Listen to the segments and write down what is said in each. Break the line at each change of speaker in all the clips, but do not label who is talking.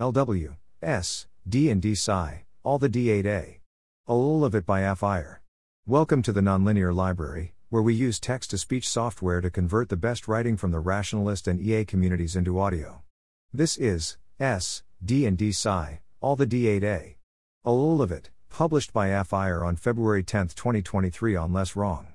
LW, S, D and D Sci, all the D8A. All of it by aphyer. Welcome to the Nonlinear Library, where we use text to speech software to convert the best writing from the rationalist and EA communities into audio. This is S, D and D Sci, all the D8A. All of it, published by aphyer on February 10, 2023 on Less Wrong.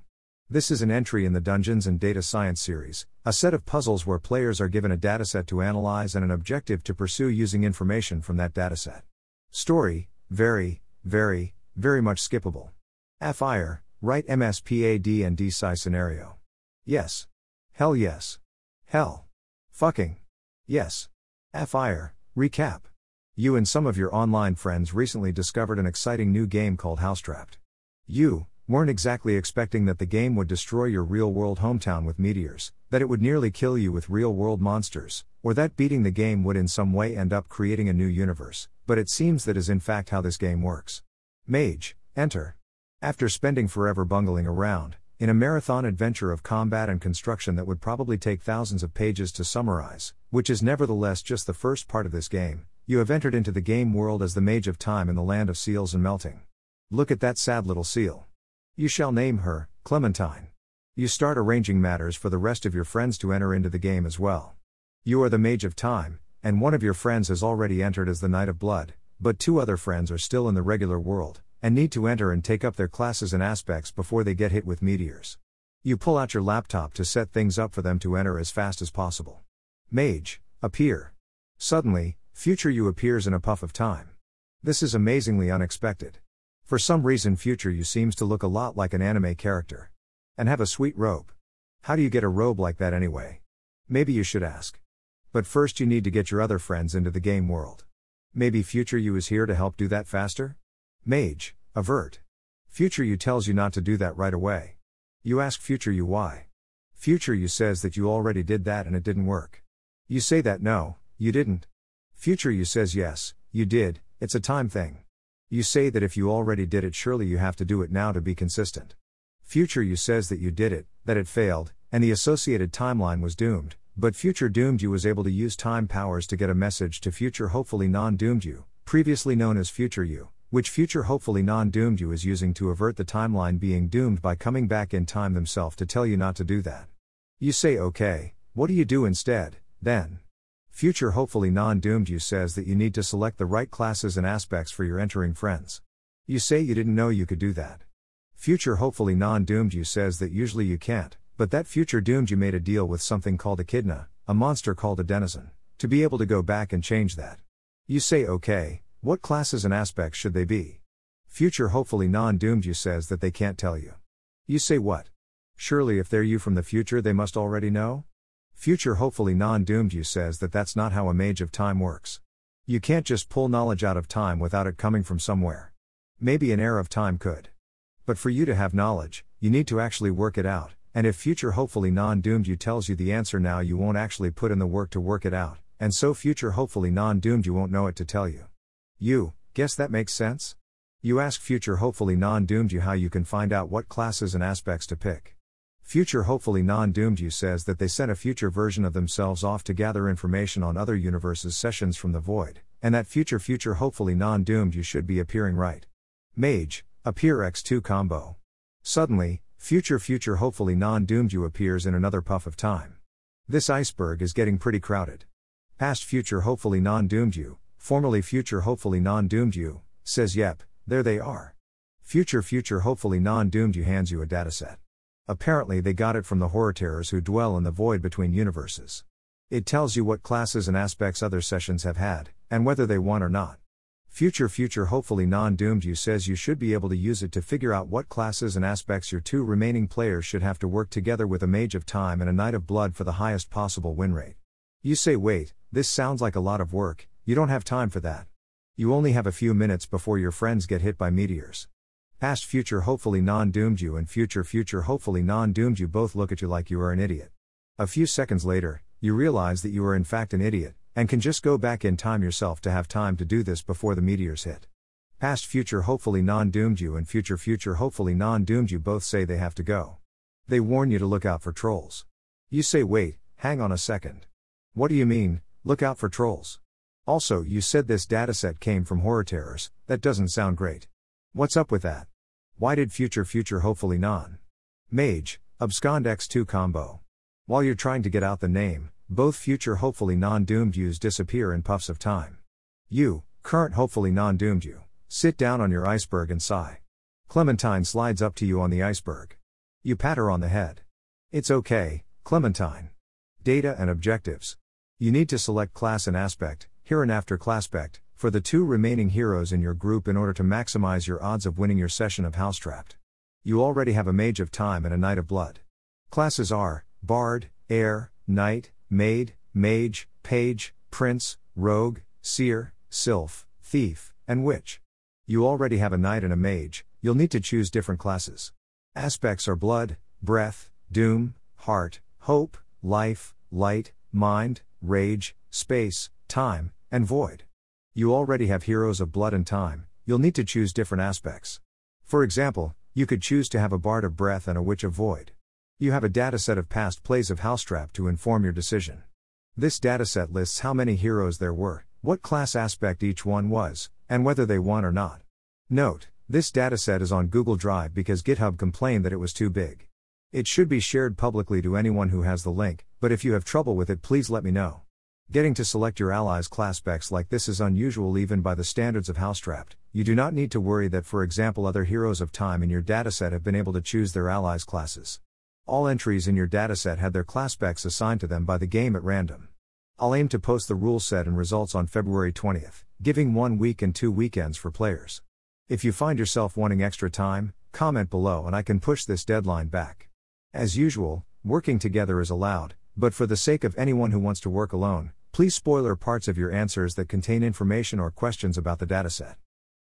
This is an entry in the Dungeons and Data Science series, a set of puzzles where players are given a dataset to analyze and an objective to pursue using information from that dataset. Story very, very, very much skippable. aphyer, write MSPAD and DSci scenario. Yes. Hell yes. Hell. Fucking. Yes. aphyer, recap. You and some of your online friends recently discovered an exciting new game called Housetrapped. You, weren't exactly expecting that the game would destroy your real world hometown with meteors, that it would nearly kill you with real world monsters, or that beating the game would in some way end up creating a new universe, but it seems that is in fact how this game works. Mage, enter. After spending forever bungling around, in a marathon adventure of combat and construction that would probably take thousands of pages to summarize, which is nevertheless just the first part of this game, you have entered into the game world as the Mage of Time in the land of seals and melting. Look at that sad little seal. You shall name her, Clementine. You start arranging matters for the rest of your friends to enter into the game as well. You are the Mage of Time, and one of your friends has already entered as the Knight of Blood, but two other friends are still in the regular world, and need to enter and take up their classes and aspects before they get hit with meteors. You pull out your laptop to set things up for them to enter as fast as possible. Mage, appear. Suddenly, future you appears in a puff of time. This is amazingly unexpected. For some reason, future you seems to look a lot like an anime character. And have a sweet robe. How do you get a robe like that anyway? Maybe you should ask. But first, you need to get your other friends into the game world. Maybe future you is here to help do that faster? Mage, avert. Future you tells you not to do that right away. You ask future you why. Future you says that you already did that and it didn't work. You say that no, you didn't. Future you says yes, you did, it's a time thing. You say that if you already did it, surely you have to do it now to be consistent. Future you says that you did it, that it failed, and the associated timeline was doomed, but future doomed you was able to use time powers to get a message to future hopefully non doomed you, previously known as future you, which future hopefully non doomed you is using to avert the timeline being doomed by coming back in time themselves to tell you not to do that. You say okay, what do you do instead, then? Future hopefully non doomed you says that you need to select the right classes and aspects for your entering friends. You say you didn't know you could do that. Future hopefully non doomed you says that usually you can't, but that future doomed you made a deal with something called Echidna, a monster called a denizen, to be able to go back and change that. You say okay, what classes and aspects should they be? Future hopefully non doomed you says that they can't tell you. You say what? Surely if they're you from the future they must already know? Future hopefully non doomed you says that that's not how a mage of time works. You can't just pull knowledge out of time without it coming from somewhere. Maybe an heir of time could. But for you to have knowledge, you need to actually work it out, and if future hopefully non doomed you tells you the answer now, you won't actually put in the work to work it out, and so future hopefully non doomed you won't know it to tell you. You, guess that makes sense? You ask future hopefully non doomed you how you can find out what classes and aspects to pick. Future hopefully non doomed you says that they sent a future version of themselves off to gather information on other universes' sessions from the void, and that future future hopefully non doomed you should be appearing right. Mage, appear X2 combo. Suddenly, future future hopefully non doomed you appears in another puff of time. This iceberg is getting pretty crowded. Past future hopefully non doomed you, formerly future hopefully non doomed you, says yep, there they are. Future future hopefully non doomed you hands you a dataset. Apparently, they got it from the horror-terrors who dwell in the void between universes. It tells you what classes and aspects other sessions have had, and whether they won or not. Future Future hopefully non doomed you says you should be able to use it to figure out what classes and aspects your two remaining players should have to work together with a Mage of Time and a Knight of Blood for the highest possible win rate. You say, wait, this sounds like a lot of work, you don't have time for that. You only have a few minutes before your friends get hit by meteors. Past future hopefully non doomed you and future future hopefully non doomed you both look at you like you are an idiot. A few seconds later, you realize that you are in fact an idiot, and can just go back in time yourself to have time to do this before the meteors hit. Past future hopefully non doomed you and future future hopefully non doomed you both say they have to go. They warn you to look out for trolls. You say, wait, hang on a second. What do you mean, look out for trolls? Also, you said this dataset came from Horror Terrors, that doesn't sound great. What's up with that? Why did Future Future Hopefully Non? Mage, Abscond X2 combo. While you're trying to get out the name, both future hopefully non doomed yous disappear in puffs of time. You, current hopefully non doomed you, sit down on your iceberg and sigh. Clementine slides up to you on the iceberg. You pat her on the head. It's okay, Clementine. Data and objectives. You need to select class and aspect, here and after classspect, for the two remaining heroes in your group in order to maximize your odds of winning your session of Housetrapped. You already have a Mage of Time and a Knight of Blood. Classes are Bard, Heir, Knight, Maid, Mage, Page, Prince, Rogue, Seer, Sylph, Thief, and Witch. You already have a Knight and a Mage, you'll need to choose different classes. Aspects are Blood, Breath, Doom, Heart, Hope, Life, Light, Mind, Rage, Space, Time, and Void. You already have heroes of Blood and Time, you'll need to choose different aspects. For example, you could choose to have a Bard of Breath and a Witch of Void. You have a dataset of past plays of Housetrap to inform your decision. This dataset lists how many heroes there were, what class aspect each one was, and whether they won or not. Note, this dataset is on Google Drive because GitHub complained that it was too big. It should be shared publicly to anyone who has the link, but if you have trouble with it, please let me know. Getting to select your allies class specs like this is unusual even by the standards of Housetrapped. You do not need to worry that, for example, other heroes of time in your dataset have been able to choose their allies classes. All entries in your dataset had their class specs assigned to them by the game at random. I'll aim to post the rule set and results on February 20th, giving one week and two weekends for players. If you find yourself wanting extra time, comment below and I can push this deadline back. As usual, working together is allowed, but for the sake of anyone who wants to work alone, Please spoiler parts of your answers that contain information or questions about the dataset.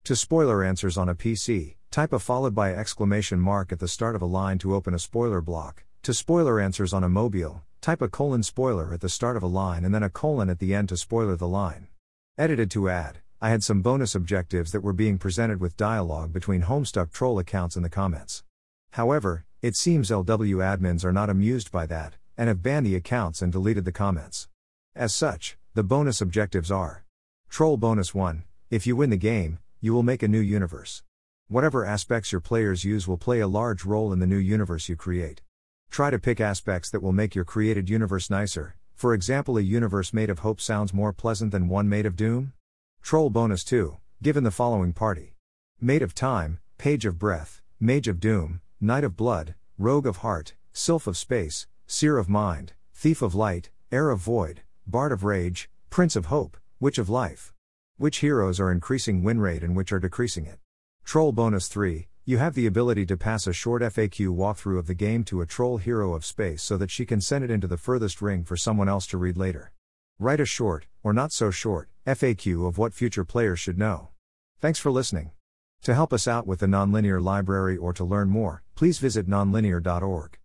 To spoiler answers on a PC, type a followed by exclamation mark at the start of a line to open a spoiler block. To spoiler answers on a mobile, type a colon spoiler at the start of a line and then a colon at the end to spoiler the line. Edited to add, I had some bonus objectives that were being presented with dialogue between Homestuck troll accounts in the comments. However, it seems LW admins are not amused by that, and have banned the accounts and deleted the comments. As such, the bonus objectives are Troll Bonus 1 If you win the game, you will make a new universe. Whatever aspects your players use will play a large role in the new universe you create. Try to pick aspects that will make your created universe nicer, for example, a universe made of hope sounds more pleasant than one made of doom. Troll Bonus 2 Given the following party Made of Time, Page of Breath, Mage of Doom, Knight of Blood, Rogue of Heart, Sylph of Space, Seer of Mind, Thief of Light, Heir of Void, Bard of Rage, Prince of Hope, Witch of Life. Which heroes are increasing win rate and which are decreasing it? Troll Bonus 3 You have the ability to pass a short FAQ walkthrough of the game to a troll hero of space so that she can send it into the furthest ring for someone else to read later. Write a short, or not so short, FAQ of what future players should know. Thanks for listening. To help us out with the nonlinear library or to learn more, please visit nonlinear.org.